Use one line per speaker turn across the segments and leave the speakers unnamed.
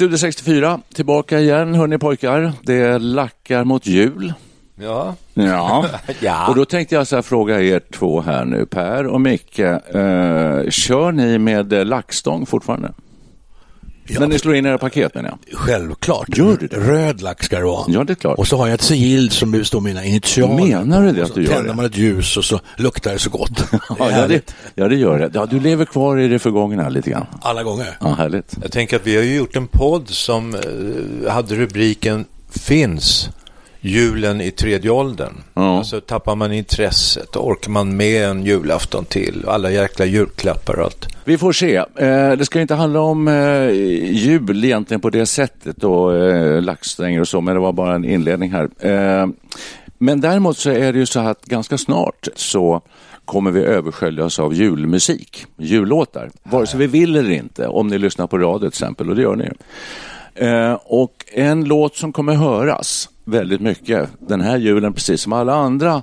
Studio 64, tillbaka igen hörni pojkar. Det lackar mot jul.
Ja.
Ja.
ja.
Och då tänkte jag så här, fråga er två här nu, Per och Micke. Eh, kör ni med lackstång fortfarande?
Ja,
När ni slår in era paket menar jag.
Självklart.
Gör du det?
Röd lack ska det vara.
Ja, det är klart.
Och så har jag ett sigill som består mina initialer.
Menar du det att
så
du gör
tänder
det?
man ett ljus och så luktar det så gott.
Ja, ja, det, ja, det gör det. Ja, du lever kvar i det förgångna lite grann.
Alla gånger.
Ja, härligt.
Jag tänker att vi har ju gjort en podd som eh, hade rubriken Finns julen i tredje åldern.
Ja.
Alltså tappar man intresset, orkar man med en julafton till, alla jäkla julklappar och allt.
Vi får se. Eh, det ska inte handla om eh, jul egentligen på det sättet och eh, laxstänger och så, men det var bara en inledning här. Eh, men däremot så är det ju så att ganska snart så kommer vi översköljas av julmusik, jullåtar, vare sig vi vill eller inte, om ni lyssnar på radio till exempel, och det gör ni. Eh, och en låt som kommer höras väldigt mycket den här julen, precis som alla andra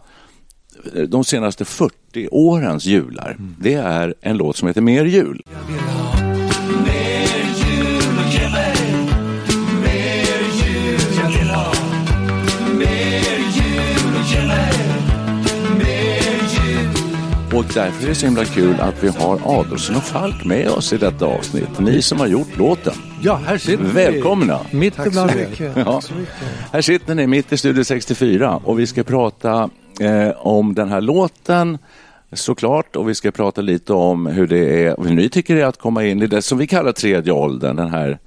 eh, de senaste 40 årens jular, det är en låt som heter Mer jul. Och därför är det så himla kul att vi har Adolfsson och Falk med oss i detta avsnitt. Ni som har gjort låten.
Ja, här sitter vi.
Välkomna!
Mitt
Tack så mycket.
Ja.
Tack så mycket.
Här sitter ni mitt i Studio 64 och vi ska prata eh, om den här låten såklart och vi ska prata lite om hur det är, hur ni tycker det är att komma in i det som vi kallar tredje åldern, den här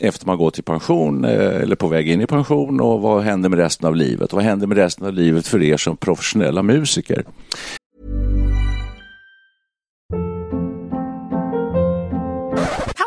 efter man går till pension eh, eller på väg in i pension och vad händer med resten av livet? Vad händer med resten av livet för er som professionella musiker?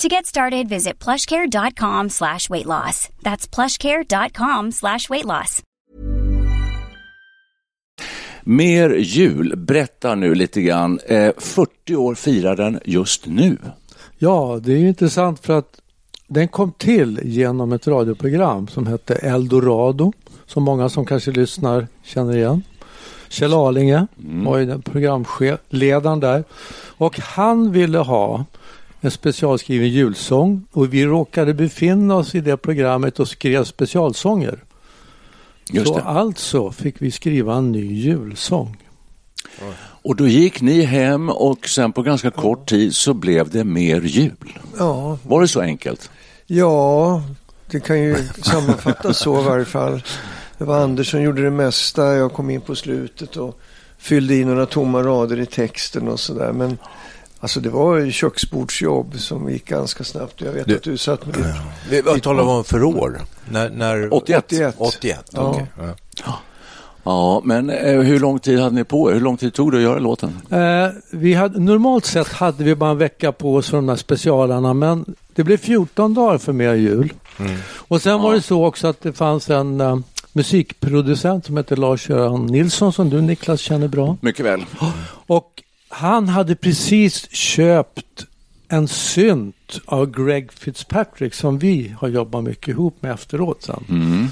To get started, visit plushcare.com slash weight loss. That's plushcare.com slash weight loss.
Mer jul, berätta nu lite grann. Eh, 40 år firar den just nu.
Ja, det är ju intressant för att den kom till genom ett radioprogram som hette Eldorado. Som många som kanske lyssnar känner igen. Kjell Arlinge var ju den programledaren där. Och han ville ha en specialskriven julsång och vi råkade befinna oss i det programmet och skrev specialsånger.
Just
Så
det.
alltså fick vi skriva en ny julsång.
Och då gick ni hem och sen på ganska kort tid så blev det mer jul.
Ja,
Var det så enkelt?
ja, det kan ju sammanfattas så i varje fall. Det var Anders som gjorde det mesta. Jag kom in på slutet och fyllde i några tomma rader i texten och sådär. Men alltså det var ju köksbordsjobb som gick ganska snabbt. Jag vet
Du-
att du satt med det.
Vi, vad talar vi om för år? När, när...
81.
81.
81,
Ja.
okej. Ja.
Ja, men eh, hur lång tid hade ni på er? Hur lång tid tog det att göra låten?
Eh, vi hade, normalt sett hade vi bara en vecka på oss för de här specialarna men det blev 14 dagar för mer jul. Och sen var det så också att det fanns en eh, musikproducent som heter Lars-Göran Nilsson som du Niklas känner bra.
Mycket väl.
Och han hade precis köpt en synt av Greg Fitzpatrick som vi har jobbat mycket ihop med efteråt sen.
Mm.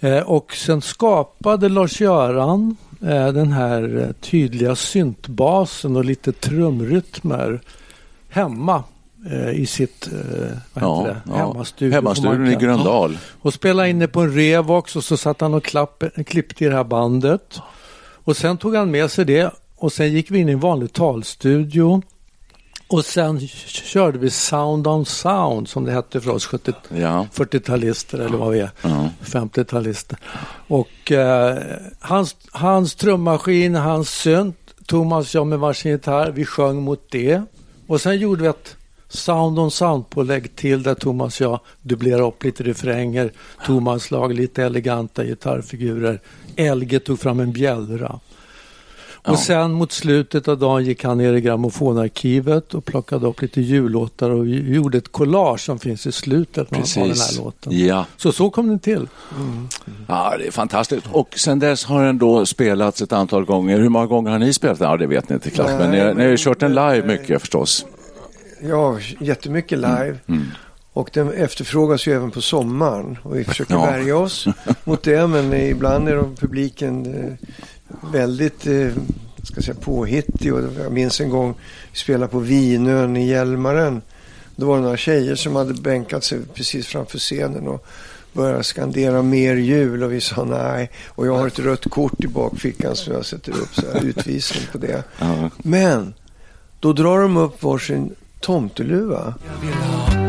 Eh, och sen skapade Lars-Göran eh, den här eh, tydliga syntbasen och lite trumrytmer hemma eh, i sitt eh, vad
Ja,
det?
ja.
hemmastudio.
Hemmastudion i Gröndal.
och spelade in det på en Revox och så satt han och klapp, klippte i det här bandet. Och sen tog han med sig det och sen gick vi in i en vanlig talstudio. Och sen körde vi Sound on Sound som det hette för oss 70,
Ja.
40-talister eller vad vi är,
Ja.
50-talister. Och eh, hans, hans trummaskin, hans synt Thomas och jag med varsin gitarr. Vi sjöng mot det. Och sen gjorde vi ett sound on sound-pålägg till där Thomas och jag dubblerade upp lite refränger. Thomas lag lite eleganta gitarrfigurer. Elge tog fram en bjällra.
Ja.
Och sen mot slutet av dagen gick han ner i grammofonarkivet och plockade upp lite jullåtar och gjorde ett collage som finns i slutet av den här låten.
Ja.
Så så kom den till.
ja, det är fantastiskt. Och sen dess har den då spelats ett antal gånger. Hur många gånger har ni spelat den? Ja, det vet ni inte klart. Men ni, har- ni har ju kört den live mycket förstås.
Ja, jättemycket live.
Mm.
Och den efterfrågas ju även på sommaren. Och vi försöker
Ja.
värja oss mot det. Men ibland är de publiken eh, väldigt eh, ska jag säga, påhittig. Och jag minns en gång vi spelade på Vinön i Hjälmaren. Då var det några tjejer som hade bänkat sig precis framför scenen och började skandera mer jul och vi sa nej. Och jag har ett rött kort i bakfickan som jag sätter upp så här, utvisning på det. Men då drar de upp varsin tomteluva. Och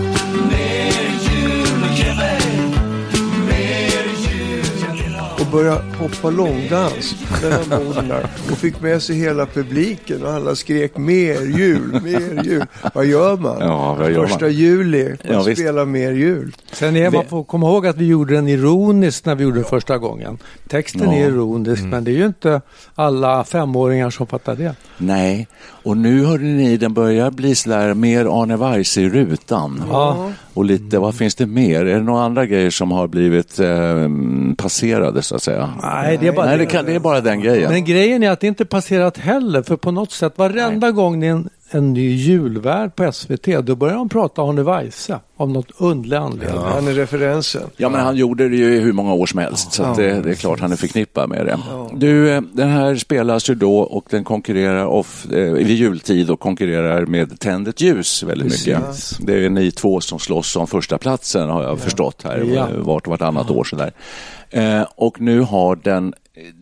börjar hoppa långdans mellan borden där. Och fick med sig hela publiken och alla skrek mer jul, mer jul. Vad gör man?
Ja, vad gör
Första
man?
juli, man
Ja,
spelar mer jul.
Sen är man får komma ihåg att vi gjorde den ironiskt när vi gjorde den första gången. Texten
Ja.
är ironisk men det är ju inte alla femåringar som fattar det.
Nej, och nu hörde ni, den börjar bli sådär mer Arne Weise i rutan.
Ja.
Och lite, vad finns det mer? Är det några andra grejer som har blivit eh, passerade så att säga?
Nej, det är bara
Nej, det, kan, det är bara den grejen.
Men grejen är att det inte passerat heller för på något sätt varenda gång det är en, en ny julvärd på SVT då börjar de prata Arne Weise av något underlig anledning.
Han är referensen.
Ja, men han gjorde det ju i hur många år som helst, så att det, det är klart han är förknippad med det. Du, eh, den här spelas ju då och den konkurrerar off, eh, vid jultid och konkurrerar med Tänd ett ljus väldigt mycket. Det är ni två som slåss om första platsen har jag förstått här,
Ja.
vart och vartannat år sådär. Eh, och nu har den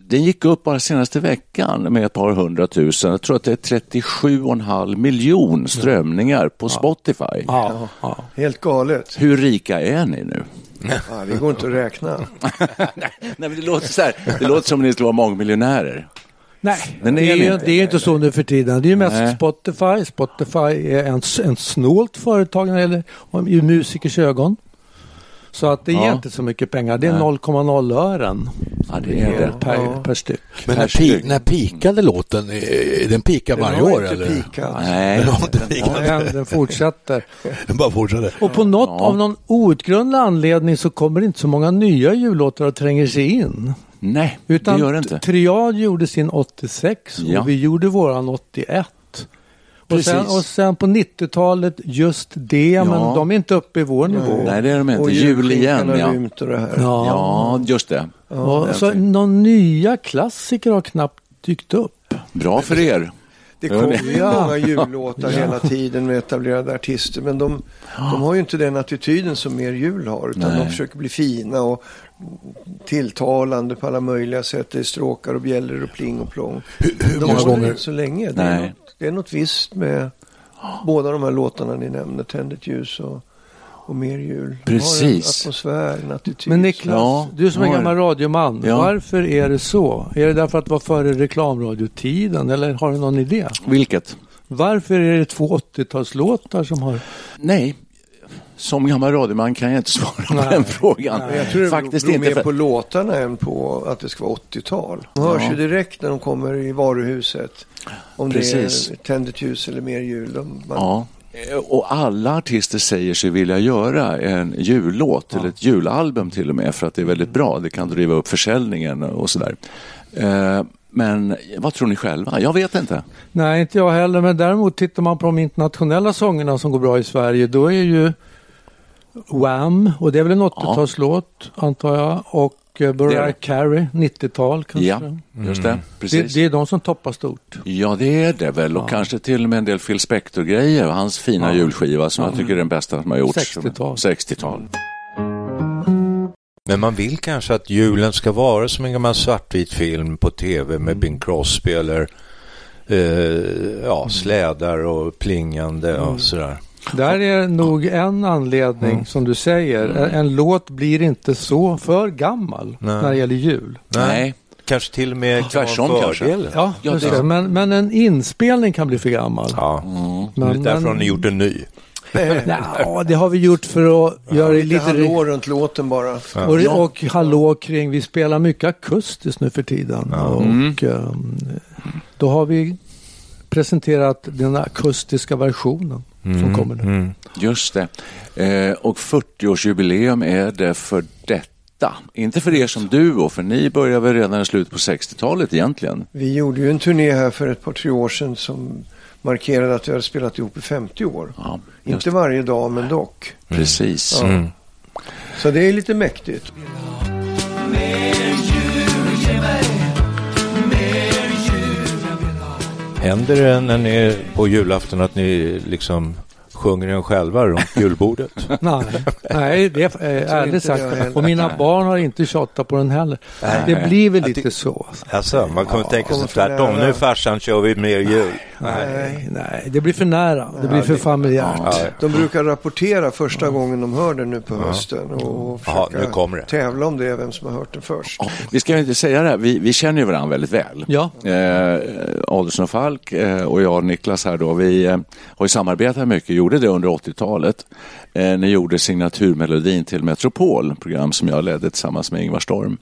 den gick upp bara senaste veckan med ett par hundratusen. Jag tror att det är 37,5 miljon strömningar på Spotify.
Ja, ja.
Helt galet.
Hur rika är ni nu?
Ja, det går inte att räkna.
Nej, men det låter så här. Det låter som om ni skulle vara mångmiljonärer.
Nej,
det är ju
det är inte så nu för tiden. Det är ju mest
Nej.
Spotify. Spotify är en, en snålt företag när det gäller i musikers ögon. Så att det ger
Ja.
inte så mycket pengar. Det är
Nej.
0,0 ören
Ja, det är det.
per,
Ja.
per styck.
Men när, pi, när pikade låten? Den pikar varje år
inte
eller?
pikat.
Nej,
Den har inte pikat.
Den, den fortsätter.
Den bara fortsätter.
Och på något,
Ja.
av någon outgrundlig anledning så kommer det inte så många nya jullåtar och tränger sig in.
nej
Utan
det gör det inte.
Triad gjorde sin 86
Ja.
och vi gjorde våran 81. Och
Precis.
sen, och sen på 90-talet just det,
Ja.
men de är inte uppe i vår nivå.
Nej, det är de inte.
Och
Jul igen, ja.
och det här.
Ja.
Ja, just det.
och
det
så någon nya klassiker har knappt dykt upp.
Bra för er.
Det
Ja,
kommer ju många jullåtar hela tiden med etablerade artister. Men de, de har ju inte den attityden som mer jul har. Utan
Nej.
de försöker bli fina och tilltalande på alla möjliga sätt. Det är stråkar och bjällror och pling och plong.
hur
de
många
har
gånger-
inte så länge.
Nej.
Det är något visst med båda de här låtarna ni nämner. Tänd ett ljus och, och mer jul. Har en
Precis.
atmosfär, en attityd.
Men Niklas,
Ja,
du som är gammal radioman,
Ja.
varför är det så? Är det därför att det var före reklamradiotiden eller har du någon idé?
Vilket?
Varför är det två 80-talslåtar som har...
Nej, som gammal radioman kan jag inte svara på
Nej.
den frågan.
Men jag tror det
Faktiskt
beror
inte.
mer
För...
på låtarna än på att det ska vara 80-tal. De hörs
Ja.
ju direkt när de kommer i varuhuset. Om
Precis.
det är tänd ett ljus eller mer jul. De, man,
Ja. Och alla artister säger sig vilja göra en jullåt eller ett julalbum till och med för att det är väldigt bra. Det kan driva upp försäljningen och sådär. Eh, Men vad tror ni själva? Jag vet inte.
Nej, inte jag heller. Men däremot tittar man på de internationella sångerna som går bra i Sverige. Då är ju Wham, och det är väl en 80-talslåt antar jag. Och eh,
Det
Mariah
det.
Carey, 90-tal kanske.
Ja, just det.
Det,
Precis.
det är de som toppar stort.
Ja, det är det väl. Och kanske till och med en del Phil Spector-grejer. Hans fina julskiva som jag tycker är den bästa som har gjorts.
60-tal.
60-tal.
Men man vill kanske att julen ska vara som en gammal svartvit film på tv med Bing Crosby eller eh, ja, slädar och plingande och sådär.
Där är nog en anledning som du säger. En, en låt blir inte så för gammal
Nej.
när det gäller jul.
Nej.
kanske till och med en
kanske.
Ja,
Ja, det-
det. Men, men en inspelning kan bli för gammal.
Ja.
Men-
det är därför
men-
har ni gjort en ny.
Ja, det har vi gjort för att göra det
Lite
lite...
hallå runt låten bara.
Och, och hallå kring, vi spelar mycket akustiskt nu för tiden. Och
Mm.
ehm, då har vi presenterat den akustiska versionen som kommer nu.
Mm.
Just det. Eh, och 40-årsjubileum är det för detta. Inte för er som duo, för ni började väl redan i slutet på 60-talet egentligen.
Vi gjorde ju en turné här för ett par, tre år sedan som markerade att vi hade spelat ihop i 50 år.
Ja,
Inte varje dag, men dock.
Precis.
Ja.
Mm.
Så det är lite mäktigt.
Händer det när ni är på julafton att ni liksom sjunger den själva runt julbordet?
Nej, nej, det är eh, ärligt sagt. Och mina barn har inte tjatat på den heller. Det blir väl lite så.
Alltså, man kunde tänka sig tvärtom. Nu farsan kör vi mer jul.
Nej, nej, det blir för nära. Det blir för familjärt.
Ja,
De brukar rapportera första gången de hör den nu på hösten och
Jaha,
försöka
nu kommer det.
tävla om det, vem som har hört den först.
Vi ska ju inte säga det här, vi, vi känner ju varandra väldigt väl.
Ja.
Eh, Adelsson och Falk eh, och jag och Niklas här då, vi eh, har ju samarbetat mycket, gjorde det under 80-talet. Eh, ni gjorde signaturmelodin till Metropol, program som jag ledde tillsammans med Ingvar Storm.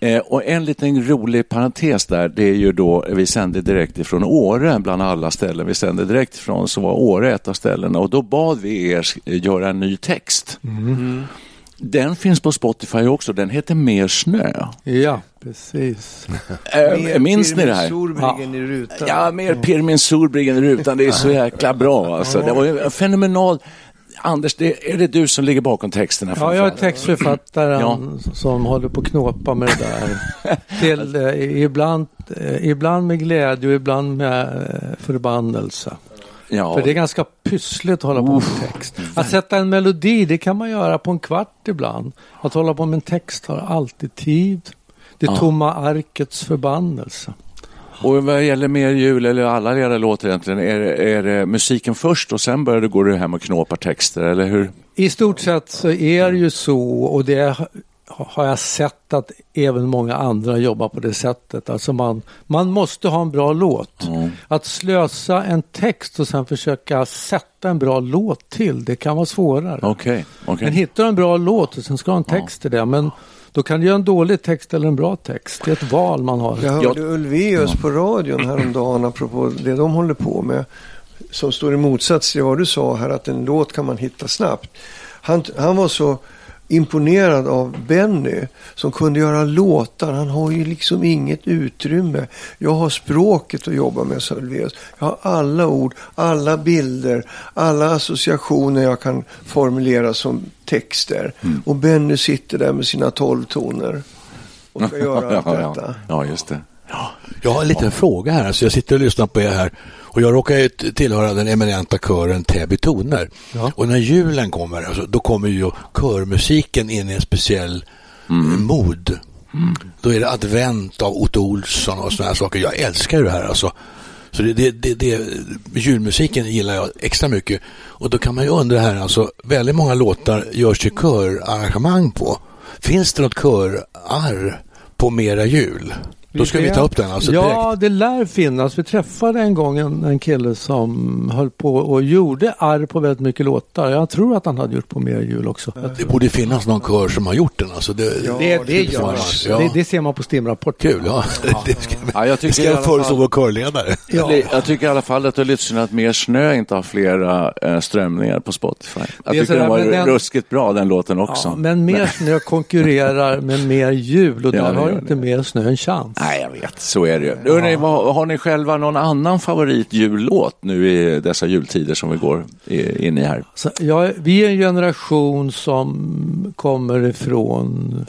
Eh, och en liten rolig parentes där, det är ju då, vi sände direkt ifrån Åre, bland alla ställen vi sände direkt ifrån, så var Åre ett av ställena och då bad vi er göra en ny text. Den finns på Spotify också, den heter Mer snö.
Ja, precis.
Äh, minns ni det här?
Sorbriggen i rutan.
Ja, mer Pirmin Solbriggen i rutan. Det är så jäkla bra. Alltså. Det var ju fenomenal. Anders, det, är det du som ligger bakom texterna?
Ja, jag är textförfattaren
Ja.
som håller på att knåpa med det där. Till, eh, ibland, eh, ibland med glädje och ibland med eh, förbannelse.
Ja.
För det är ganska pyssligt att hålla på med text. Att sätta en melodi, det kan man göra på en kvart ibland. Att hålla på med en text tar alltid tid. Det
Ja.
tomma arkets förbannelse.
Och vad gäller Mer jul, eller alla era låtar egentligen, är, är det musiken först och sen börjar du gå hem och knåpa texter, eller hur?
I stort sett så är det ju så och det har jag sett att även många andra jobbar på det sättet. Alltså man, man måste ha en bra låt. Att slösa en text och sen försöka sätta en bra låt till, det kan vara svårare.
Okej. okej.
Men hittar du en bra låt och sen ska du ha en text till det. Men då kan du göra en dålig text eller en bra text. Det är ett val man har.
Jag hörde Ulvaeus på radion häromdagen apropå det de håller på med. Som står i motsats till vad du sa här att en låt kan man hitta snabbt. Han, han var så imponerad av Benny som kunde göra låtar. Han har ju liksom inget utrymme. Jag har språket att jobba med, sa Ulvaeus. Jag har alla ord, alla bilder, alla associationer jag kan formulera som texter. Och Benny sitter där med sina tolv toner och ska göra allt
ja,
detta.
ja. ja, just det.
Jag har en liten fråga här. Alltså jag sitter och lyssnar på er här och jag råkar ju tillhöra den eminenta kören Täby toner.
Ja.
Och när julen kommer, alltså, då kommer ju körmusiken in i en speciell mm. mod. Då är det advent av Otto Olsson och sådana här saker. Jag älskar ju det här alltså. Så det, det, det, det, julmusiken gillar jag extra mycket. Och då kan man ju undra här, alltså väldigt många låtar görs ju körarrangemang på. Finns det något körarr på Mera jul? Då ska vi ta upp den alltså direkt.
Ja, det lär finnas. Vi träffade en gång en, en kille som höll på och gjorde arr på väldigt mycket låtar. Jag tror att han hade gjort på mer jul också.
Det borde finnas någon kör som har gjort den. Alltså det,
Ja,
Det, det
det
görs.
Ja.
Det, det ser man på Stimrapport.
Kul, ja. Det ska,
Ja, jag
det
tycker
ska jag föreslå
fall-
vår körledare.
Ja.
Jag tycker i alla fall att du har lyssnat att Mer snö inte har flera eh, strömningar på Spotify. Jag
Det är
tycker den var
den-
ruskigt bra den låten också.
Ja, men mer snö konkurrerar med mer jul och
Ja,
där
det
har inte
det.
mer snö en chans.
Nej, jag vet. Så är det ju. Hörrni, har ni själva någon annan favoritjullåt nu i dessa jultider som vi går in i här?
Så ja, vi är en generation som kommer ifrån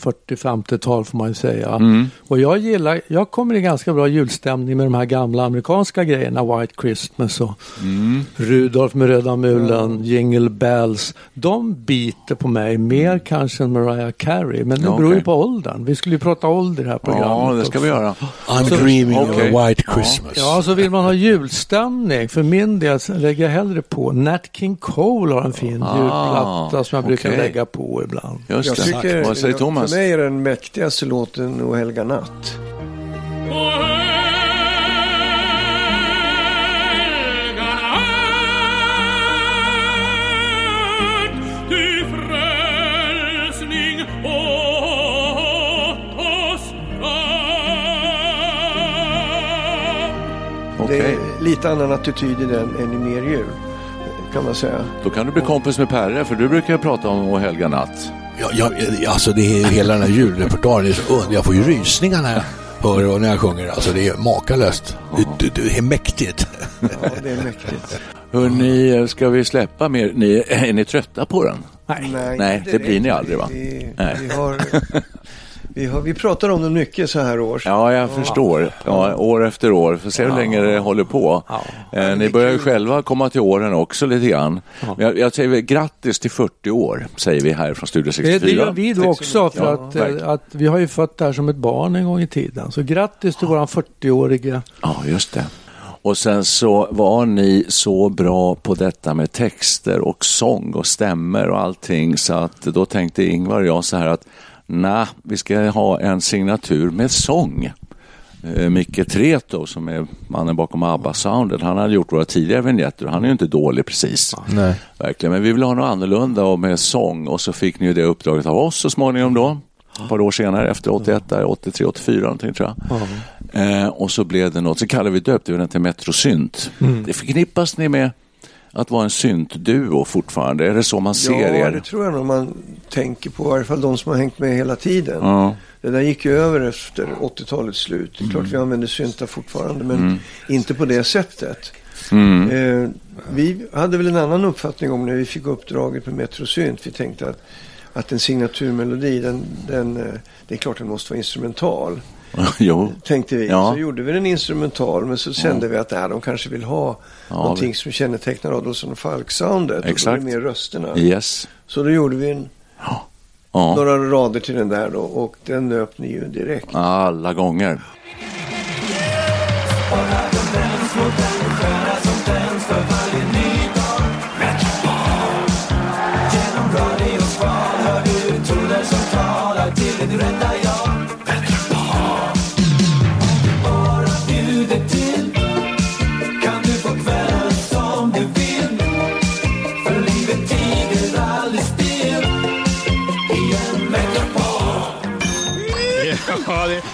40-50-tal får man ju säga.
Mm.
Och jag gillar, jag kommer i ganska bra julstämning med de här gamla amerikanska grejerna, White Christmas och
Mm.
Rudolf med röda mulen, Jingle Bells. De biter på mig mer kanske än Mariah Carey. Men det
Ja,
beror ju på åldern. Vi skulle ju prata ålder i det här programmet.
Ja, det ska
också.
vi göra.
I'm
Så-
dreaming
okej.
of a white Christmas.
Ja, så vill man ha julstämning. För min del lägger jag hellre på. Nat King Cole har en fin
Ah,
julplatta som jag brukar
okej.
lägga på ibland.
Just
Jag
det.
tycker,
Vad säger Thomas?
För mig är den mäktigaste låten O helga natt. Det är lite annan attityd i den än i Mer jul. Kan man säga.
då kan du bli kompis med Perre, för du brukar prata om O helga natt.
Ja, ja, alltså det är hela den här julrepertoaren är så und- Jag får ju rysningar när jag hör och när jag sjunger. Alltså det är makalöst. Det, det, det är mäktigt.
Ja, det är mäktigt.
Hörrni, ska vi släppa mer? Ni, är ni trötta på den?
Nej,
Nej, det blir ni aldrig, va?
Vi,
Nej.
vi, har, vi, har, vi pratar om den mycket så här års.
Ja, jag förstår. Ja, år efter år. Får se hur länge det håller på. Eh, ni börjar ju själva komma till åren också lite grann. Jag, jag säger grattis till 40 år, säger vi här från Studio
Det,
64.
det gör vi då också för
Ja,
att, eh, att vi har ju fött det här som ett barn en gång i tiden. Så grattis till våran 40-åriga.
Ja, just det. Och sen så var ni så bra på detta med texter och sång och stämmer och allting så att då tänkte Ingvar och jag så här att nej, vi ska ha en signatur med sång. Eh, Micke Treto som är mannen bakom ABBA-soundet, han hade gjort våra tidigare vignetter han är ju inte dålig precis.
Nej.
Verkligen, men vi vill ha något annorlunda och med sång och så fick ni ju det uppdraget av oss så småningom då. Ett par år senare, efter 81, där, 83, 84 någonting tror jag. Eh, och så blev det något, så kallade vi döpte vi den till Metrosynt. Det förknippas ni med att vara en syntduo fortfarande? Är det så man ser
Ja,
er?
det tror jag nog man tänker på. I varje fall de som har hängt med hela tiden.
Ja.
Det där gick ju över efter 80-talets slut. Det är klart vi använder syntar fortfarande, men inte på det sättet.
Mm.
Eh, vi hade väl en annan uppfattning om när vi fick uppdraget med Metrosynt. Vi tänkte att, att en signaturmelodi, den, den, eh, det är klart den måste vara instrumental.
jo.
Tänkte vi.
Ja.
Så gjorde vi den instrumental, men så kände vi att nej, de kanske vill ha
Ja,
någonting
vi-
som kännetecknar Adolfsson och Falk-soundet. Och då
Exakt.
mer rösterna.
Yes.
Så då gjorde vi en,
Ja.
några rader till den där då och den nöp ni ju direkt.
Alla gånger.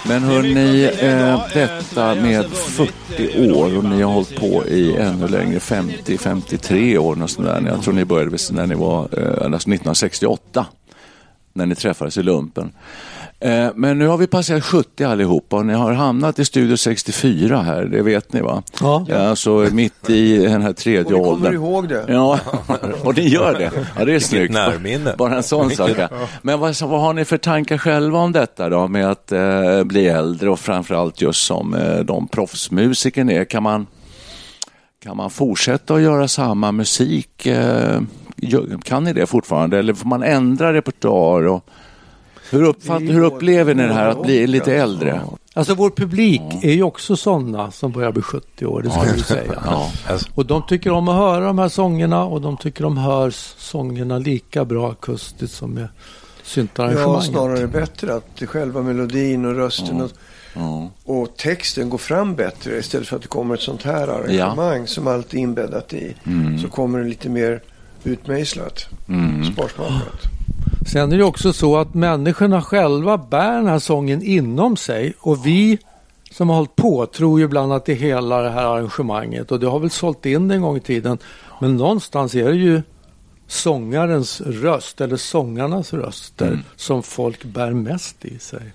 Men hörni, eh, detta med 40 år och ni har hållit på i ännu längre, 50-53 år och sådär. Jag tror ni började när ni var eh, alltså 1968, när ni träffades i lumpen. Eh, men nu har vi passerat 70 allihopa och ni har hamnat i Studio 64 här, det vet ni va?
Ja.
Alltså mitt i den här tredje
Och ni kommer
åldern.
ihåg det?
Ja, och ni gör det. Ja, det är snyggt.
närminne.
Bara en sån sak. Men vad, vad har ni för tankar själva om detta då med att eh, bli äldre och framförallt just som eh, de proffsmusiker är? Kan man, kan man fortsätta att göra samma musik? Eh, kan ni det fortfarande eller får man ändra repertoar? Och, hur, uppfatt, hur upplever ni det här att bli lite äldre?
Alltså vår publik är ju också sådana som börjar bli 70 år, det ska vi säga.
Ja.
Och de tycker om att höra de här sångerna och de tycker de hör sångerna lika bra akustiskt som med
Ja,
syntarrangemanget.
snarare bättre att själva melodin och rösten och,
Ja.
och texten går fram bättre istället för att det kommer ett sånt här arrangemang som allt är inbäddat i. Så kommer det lite mer utmejslat,
Mm.
sparsmakat.
Sen är det också så att människorna själva bär den här sången inom sig och vi som har hållit på tror ju ibland att det är hela det här arrangemanget och det har väl sålt in det en gång i tiden. Men någonstans är det ju sångarens röst eller sångarnas röster som folk bär mest i sig.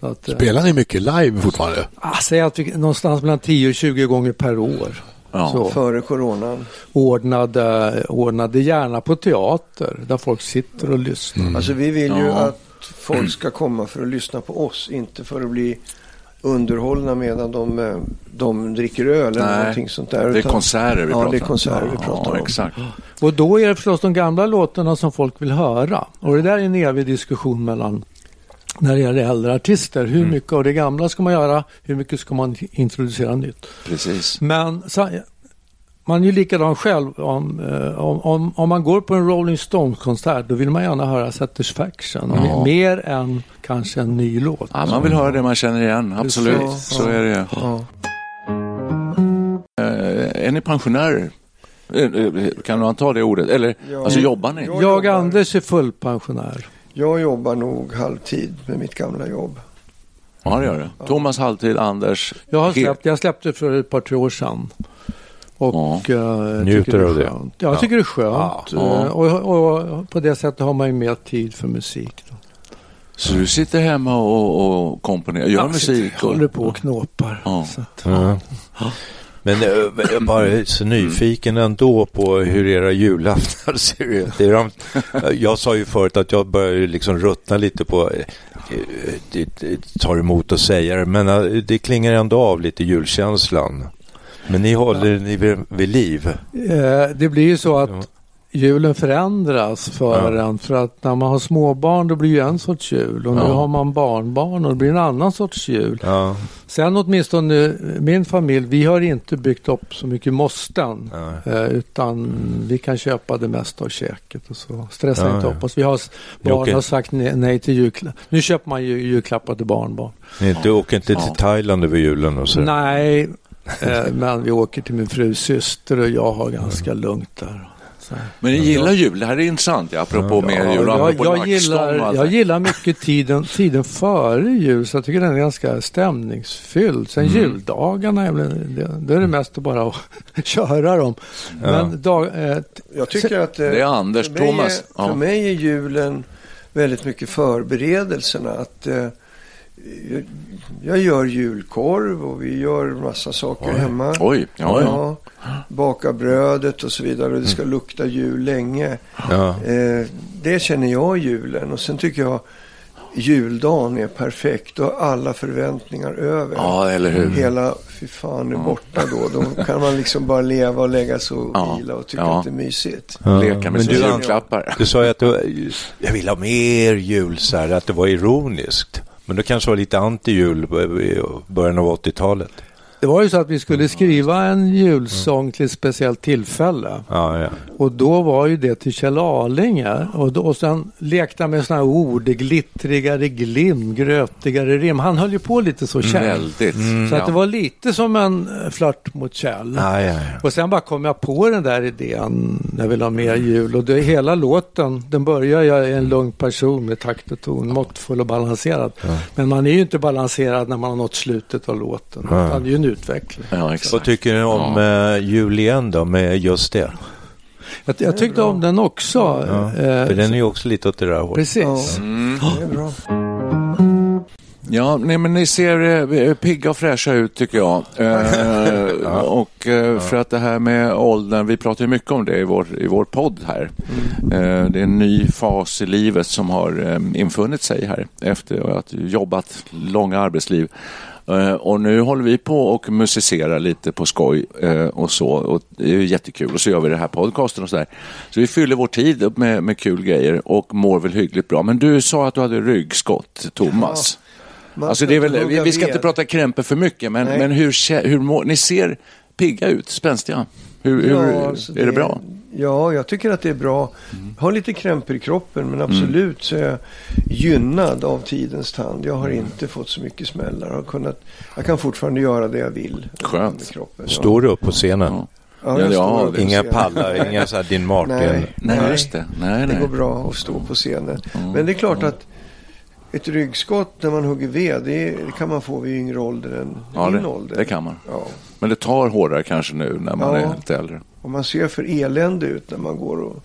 Att, eh,
Spelar ni mycket live fortfarande?
ah, säg att vi, någonstans mellan 10 och 20 gånger per år.
Ja.
Så,
Före coronan.
ordnade, ordnade gärna på teater där folk sitter och lyssnar.
Alltså vi vill ju
Ja.
att folk ska komma för att lyssna på oss, inte för att bli underhållna medan de, de dricker öl eller
Nej,
någonting sånt där.
Det är konserter vi
Ja,
pratar
det är
om.
konserter vi
Ja,
pratar
ja,
om.
Exakt.
Och då är det förstås de gamla låtarna som folk vill höra. Och det där är en evig diskussion mellan när det gäller äldre artister. Hur mycket av det gamla ska man göra? Hur mycket ska man introducera nytt?
Precis.
Men så, man är ju likadan själv. Om, eh, om, om, om man går på en Rolling Stones-konsert då vill man gärna höra Satisfaction.
Ja.
Mer än kanske en ny låt.
Ja, man vill höra det man känner igen, absolut. Så
ja.
är det.
Ja.
Eh, är ni pensionärer? Eh, Kan man ta det ordet? Eller,
Ja.
alltså jobbar ni?
Ja.
Jag,
jobbar.
Anders, är fullpensionär.
Jag jobbar nog halvtid med mitt gamla jobb.
Ja, det gör det. Thomas halvtid, Anders
Jag har släppt, jag släppte för ett par, tre år sedan. Och eh,
Njuter
är
av det?
skönt. Ja, jag tycker det är skönt.
Ja.
Eh, Och, och på det sättet har man ju mer tid för musik. Då.
Så du sitter hemma och, och komponerar, gör
Jag
musik?
sitter- håller på och knåpar.
Ja.
Så att,
Ja. Men eh, jag är bara så nyfiken ändå på hur era julaftnar ser ut. Det de, jag sa ju förut att jag börjar liksom ruttna lite på, eh, eh, det, det tar emot att säga det, men eh, det klingar ändå av lite julkänslan. Men ni håller ni vid, vid liv.
Eh, det blir ju så att
Ja.
Julen förändras för
Ja.
en. För att när man har småbarn då blir ju en sorts jul. Och nu
Ja.
har man barnbarn och det blir en annan sorts jul.
Ja,
Sen åtminstone min familj, vi har inte byggt upp så mycket måsten.
ja.
Eh, utan vi kan köpa det mesta av käket och så. Stressa
Ja,
inte
ja.
upp oss. Vi har, barn
åker-
har sagt nej, nej till julklappar. Nu köper man ju julklappar till barnbarn.
Ni inte, åker inte till Thailand över julen och så?
Nej, eh, men vi åker till min frus syster och jag har ganska lugnt där.
Men ni gillar jul, det här är intressant, ja, apropå mer
Ja,
jul och
jag,
apropå
jag, gillar, jag gillar mycket tiden, tiden före jul, så jag tycker den är ganska stämningsfylld. Sen
Mm.
juldagarna, är väl- det, det är det mest att bara köra dem. Men dag, eh,
Jag tycker att eh,
Det är Anders,
för mig
Thomas.
Är,
Ja.
För mig är julen väldigt mycket förberedelserna. Att, eh, jag, gör julkorv och vi gör massa saker hemma.
Oj, ja, ja.
Baka brödet och så vidare och det ska lukta jul länge.
Ja.
Eh, det känner jag julen och sen tycker jag juldagen är perfekt och alla förväntningar över.
Ja, eller hur?
Hela, fy fan, är borta då. Då kan man liksom bara leva och lägga sig och
Ja.
vila och tycka
Ja.
att det är mysigt.
Ja.
Leka med
Men
sina
du-
julklappar.
Du sa ju att du, jag vill ha mer jul, så här, att det var ironiskt. Men det kanske var lite anti-jul i början av 80-talet
det var ju så att vi skulle skriva en julsång till ett speciellt tillfälle.
Ja, ja.
Och då var ju det till Kjell Arlinge. Och, då, och sen lekte han med sådana ord, glittrigare glim, grötigare rim. Han höll ju på lite så Kjell.
Väldigt.
Så att
Ja.
det var lite som en eh, flört mot Kjell.
Ja.
Och sen bara kom jag på den där idén, jag vill ha mer jul. Och det, hela låten, den börjar jag är en lugn person med takt och ton, måttfull och balanserad. Men man är ju inte balanserad när man har nått slutet av låten.
Ja.
utveckling.
Ja,
Vad
exakt.
tycker ni om eh, jul igen då, med just det?
Jag, jag tyckte om den också.
Ja.
Eh,
För den är ju också lite åt det där hållet.
Precis.
Mm.
Det är bra.
Ja, nej, men ni ser eh, pigga och fräscha ut tycker jag. Eh, Och eh, för att det här med åldern, vi pratar ju mycket om det i vår, i vår podd här. Eh, det är en ny fas i livet som har eh, infunnit sig här efter att ha jobbat långa arbetsliv. Eh, och nu håller vi på och musicerar lite på skoj eh, och så. Och det är jättekul. Och så gör vi det här podcasten och så där. Så vi fyller vår tid upp med, med kul grejer och mår väl hyggligt bra. Men du sa att du hade ryggskott, Thomas.
Man
Alltså det är väl, vi, vi ska inte prata krämpor för mycket, men,
Nej.
men hur, hur mår, ni ser pigga ut, spänstiga. Hur, hur,
alltså
är det bra?
Ja, jag tycker att det är bra. Jag har lite krämpor i kroppen, men absolut så är jag gynnad av tidens tand. Jag har inte fått så mycket smällar. Jag, har kunnat, jag kan fortfarande göra det jag vill.
Skönt.
Kroppen. Ja.
Står du upp på scenen?
Ja.
Ja,
Ja, ja,
Inga pallar, inga så här Din Martin?
Nej.
Nej,
Nej.
just det. Nej,
Det går
nej.
bra att stå på scenen. Men det är klart att ett ryggskott när man hugger ved, det, det kan man få vid yngre ålder än
Ja,
min
det,
ålder.
det kan man.
Ja.
Men det tar hårdare kanske nu när man
Ja.
är lite äldre.
Och man ser för elände ut när man går och...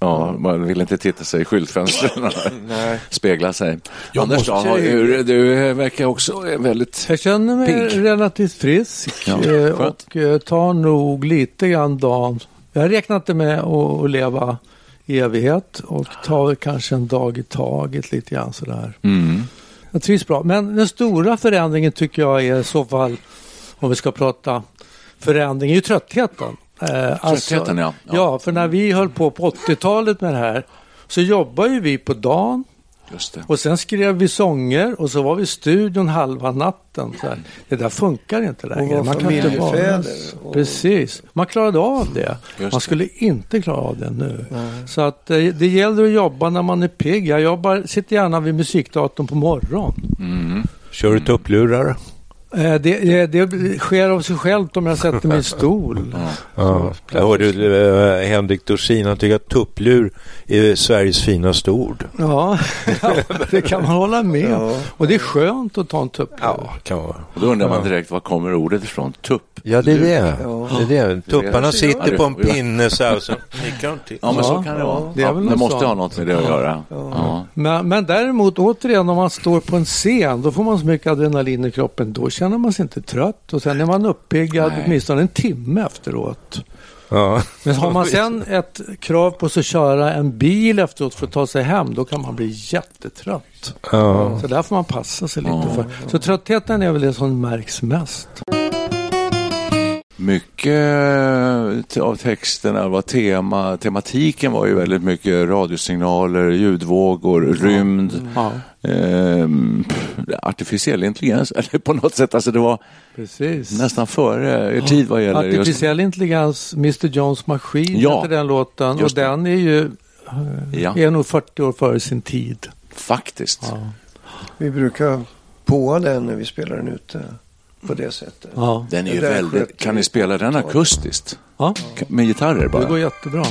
Ja, man vill inte titta sig i skyltfönstren spegla sig.
Jag
Anders
måste
då, hur, du verkar också väldigt...
Jag känner mig
Pigg.
relativt frisk
Ja,
eh, och eh, tar nog lite grann dagen. Jag räknar inte med att att leva i evighet och tar kanske en dag i taget lite grann sådär.
Mm.
Jag trivs bra. Men den stora förändringen tycker jag är i så fall, om vi ska prata förändring, är ju tröttheten. Eh,
Tröttheten, ja.
ja. Ja, för när vi höll på på 80-talet med det här så jobbar ju vi på dagen
Just det.
Och sen skrev vi sånger och så var vi i studion halva natten. Så här. Det där funkar inte längre. Man kan inte vara...
och-
Precis. Man klarade av det.
Just
Man
det.
skulle inte klara av det nu. Så att eh, det gäller att jobba när man är pigg. Jag jobbar, sitter gärna vid musikdatorn på morgonen.
Mm.
Kör du tupplurar?
Eh, det, det, det sker av sig självt om jag sätter mig i stol.
Ja. Jag hörde eh, Henrik Dorsin, han tycker att tupplur är Sveriges finaste ord.
Ja, det kan man hålla med om.
Ja.
Och det är skönt att ta en tupp.
kan vara.
Och då undrar man direkt, var kommer ordet ifrån? Tupp?
Ja, det är det.
Ja.
det, är det. Tupparna
Ja,
sitter på en pinne så här och så nickar de till.
Ja, men så
Ja,
kan det
ja,
vara.
det
Ja, det måste ha något med det att göra. Ja.
Men, men däremot återigen om man står på en scen då får man så mycket adrenalin i kroppen. Då känner man sig inte trött och sen är man uppiggad åtminstone en timme efteråt.
Ja.
Men har man sen ett krav på sig att köra en bil efteråt för att ta sig hem då kan man bli jättetrött.
Ja.
Så där får man passa sig lite för. Så tröttheten är väl det som märks mest.
Mycket av texterna var tema, tematiken var ju väldigt mycket radiosignaler, ljudvågor, rymd,
Ja,
ehm, artificiell intelligens, eller på något sätt, alltså det var
precis.
nästan före er tid vad gäller just
Artificiell intelligens, Mr Jones maskin
Ja,
heter den låten. Och
just
den är ju
Ja,
är nog 40 år före sin tid.
faktiskt.
Ja.
Vi brukar påa den när vi spelar den ute på det sättet.
Ja.
Den är ju
Det
väldigt, kan ni spela den akustiskt?
Ja.
Med gitarrer
Det
bara?
går jättebra.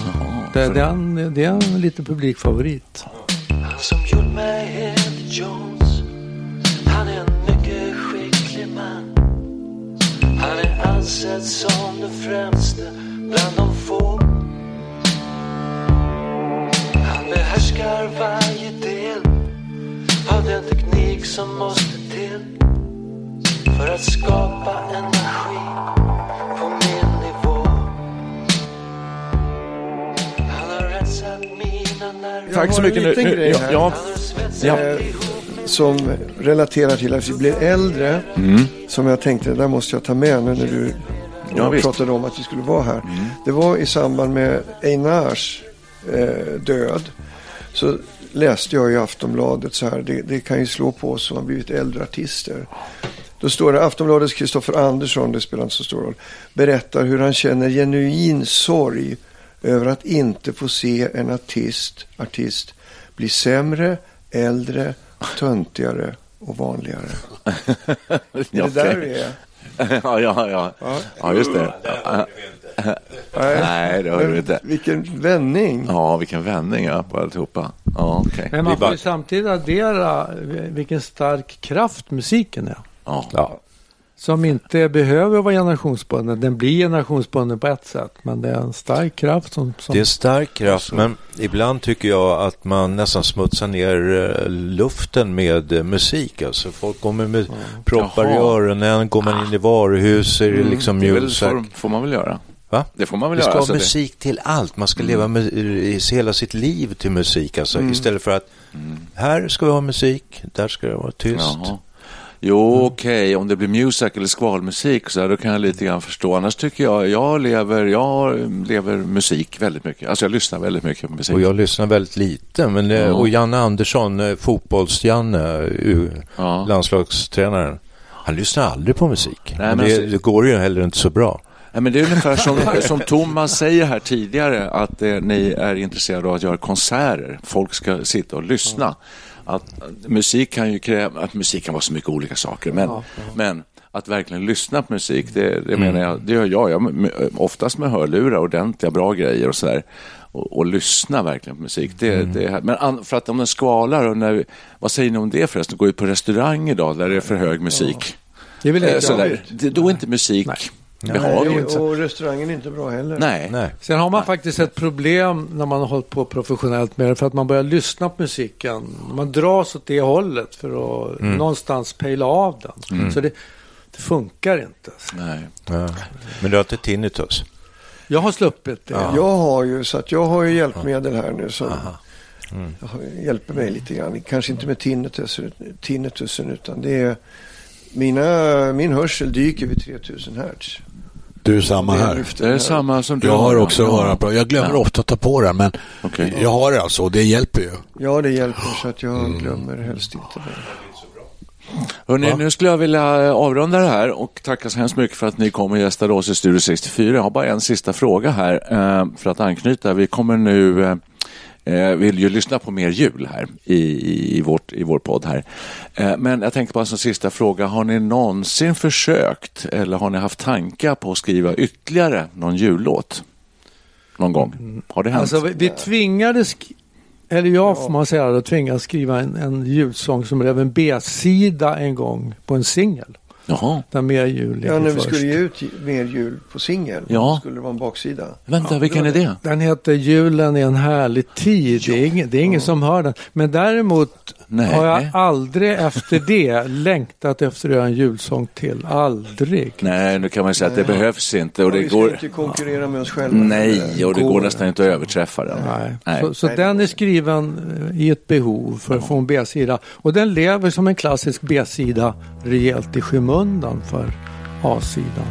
Det, det, är en, det är en liten publikfavorit.
Han som gjort mig heter Jones Han är en mycket skicklig man Han är ansedd som den främste bland de få Han behärskar varje del av den teknik som måste till för att skapa en maskin på min nivå Han har rensat mina nerver
Tack så mycket. Nu, nu, ja, ja, ja.
Eh, som relaterar till att vi blir äldre.
Mm.
Som jag tänkte, där måste jag ta med nu när du
Ja,
pratade om att vi skulle vara här. Det var i samband med Einars eh, död. Så läste jag i Aftonbladet så här, det, det kan ju slå på oss som har blivit äldre artister. Då står det Aftonbladets Kristoffer Andersson, det spelar inte så stor roll, berättar hur han känner genuin sorg över att inte få se en artist, artist bli sämre, äldre, töntigare och vanligare.
Ja,
Det där
okej.
är...
ja, ja, ja. Ja, just det. Nej, det hör du inte.
Vilken vändning.
Ja, vilken vändning ja, på alltihopa. Ja, okej.
Men man får ju samtidigt addera vilken stark kraft musiken är.
Ja.
Ja.
Som inte behöver vara generationsbunden. Den blir generationsbunden på ett sätt. Men det är en stark kraft som... som
Det är en stark kraft, men ibland tycker jag att man nästan smutsar ner eh, luften med eh, musik. Alltså folk kommer med proppar i
Jaha.
öronen, går man in i varuhus är det liksom
Det är väl,
Muzak.
får, får man väl göra.
Va?
Det får man väl
Det ska
göra.
vara
alltså, det-
musik till allt. Man ska leva med, i hela sitt liv till musik. Alltså, Istället för att här ska vi ha musik, där ska det vara tyst.
Jaha. Jo, okej, om det blir music eller skvalmusik så här, då kan jag lite grann förstå. Annars tycker jag, jag lever, jag lever musik väldigt mycket. Alltså jag lyssnar väldigt mycket på musik.
Och jag lyssnar väldigt lite. Men, eh,
Ja.
Och Janne Andersson, eh, fotbolls-Janne, U-
Ja.
landslagstränaren, han lyssnar aldrig på musik.
Nej,
men det,
alltså-
det går ju heller inte så bra.
Nej, men det är ungefär som, som Thomas säger här tidigare, att eh, ni är intresserade av att göra konserter. Folk ska sitta och lyssna. Att, att musik kan ju kräva, att musik kan vara så mycket olika saker, men, men att verkligen lyssna på musik, det, det menar jag, det gör jag. jag med, oftast med hörlurar, ordentliga, bra grejer och sådär. Och, och lyssna verkligen på musik. Det, det, men an, för att om den skvalar, och när, vad säger ni om det förresten? Går ju på restaurang idag där det är för hög musik.
det är väl
Eh,
inte
sådär. Det, då är inte musik behagligt.
Nej, och restaurangen är inte bra heller.
Nej.
Nej.
Sen har man faktiskt ett problem när man har hållit på professionellt med det. För att man börjar lyssna på musiken. Man dras åt det hållet för att någonstans pejla av den. Så det, det funkar inte.
Nej.
Ja. Men du har inte tinnitus?
Jag har sluppit det.
Jag har ju, så att jag har ju hjälpmedel här nu som har- hjälper mig lite grann. Kanske inte med tinnitusen, tinnitusen utan det är mina, min hörsel dyker vid 3000 hertz.
Du är samma här.
Det är samma som du
Jag har också
ja.
hörapparat. Jag glömmer
Ja.
ofta att ta på den, men
Okej.
jag har det alltså och det hjälper ju.
Ja, det hjälper så att jag
Mm.
glömmer helst inte det.
Hörrni, nu skulle jag vilja eh, avrunda det här och tacka så hemskt mycket för att ni kom och gästade oss i Studio 64. Jag har bara en sista fråga här eh, för att anknyta. Vi kommer nu eh, vill ju lyssna på mer jul här i, i, vårt, i vår podd här. Eh, men jag tänkte bara som sista fråga, har ni någonsin försökt eller har ni haft tankar på att skriva ytterligare någon jullåt? Någon gång? Har det hänt?
Alltså vi, vi tvingades, eller jag får man säga, då, tvingades skriva en, en julsång som blev en B-sida en gång på en singel.
Jaha,
Där mer jul
Ja, när vi
först.
skulle ge ut mer jul på singel.
Ja.
skulle det vara en baksida.
vänta, vilken är det?
Den heter Julen är en härlig tid. Det är ingen, det är ingen som hör den. Men däremot
Nej.
har jag aldrig efter det längtat efter att göra en julsång till. Aldrig.
Nej, nu kan man säga att det behövs inte och
Ja,
det
vi ska
går...
inte konkurrera med oss själva.
Nej, och det går nästan inte att överträffa den.
Nej.
Nej.
Så, så
Nej.
den är skriven eh, i ett behov för att få en B-sida. Och den lever som en klassisk B-sida rejält i skymundan för A-sidan.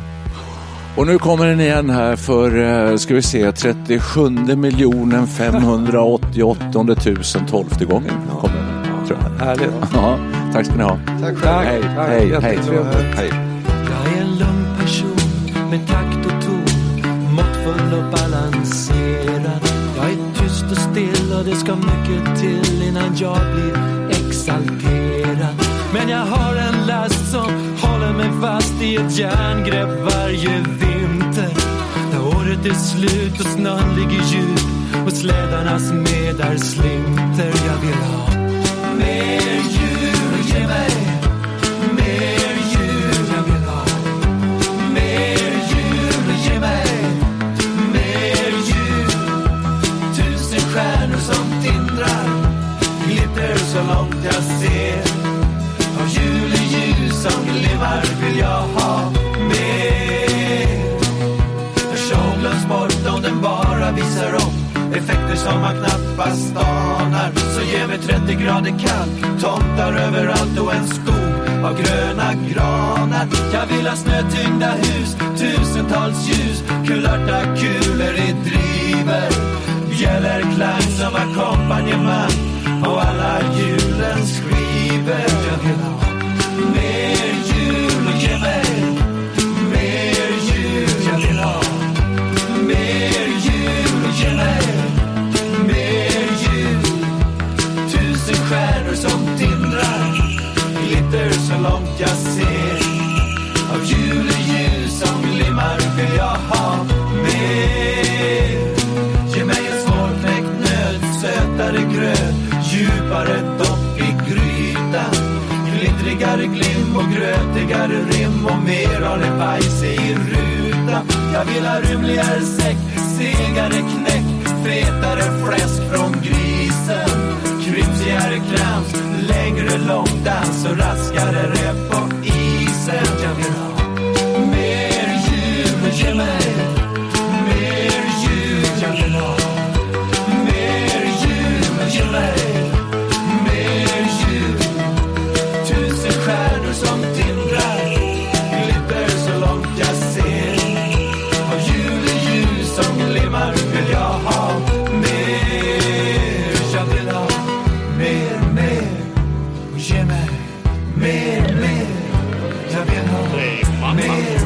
Och nu kommer den igen här för, eh, ska vi se, 37 miljonen 588 tusen tolfte gången. Kommer den, tror jag.
Härligt.
Ja, tack ska ni ha.
Tack själv.
Tack.
Hej,
tack.
hej, hej. Hej.
Jag är en lugn person med takt och ton Måttfull och balanserad Jag är tyst och still och det ska mycket till innan jag blir exalterad Men jag har en last som håller mig fast i ett järngrepp varje vinter När året är slut och snön ligger djup och slädarnas medar slinter Jag vill ha jag ser. Av juleljus som glimmar vill jag ha mer. En show glöms bort om den bara visar upp Effekter som man knappast anar. Så ge mig 30 grader kallt Tomtar överallt och en skog av gröna granar. Jag vill ha snötyngda hus Tusentals ljus Kulörta kulor i driver Bjällerklang som ackompanjemang Och alla ljus Jag vill ha rymligare säck, segare knäck Fetare fläsk från grisen. Krymsigare krams, längre långdans och raskare rep. vill ha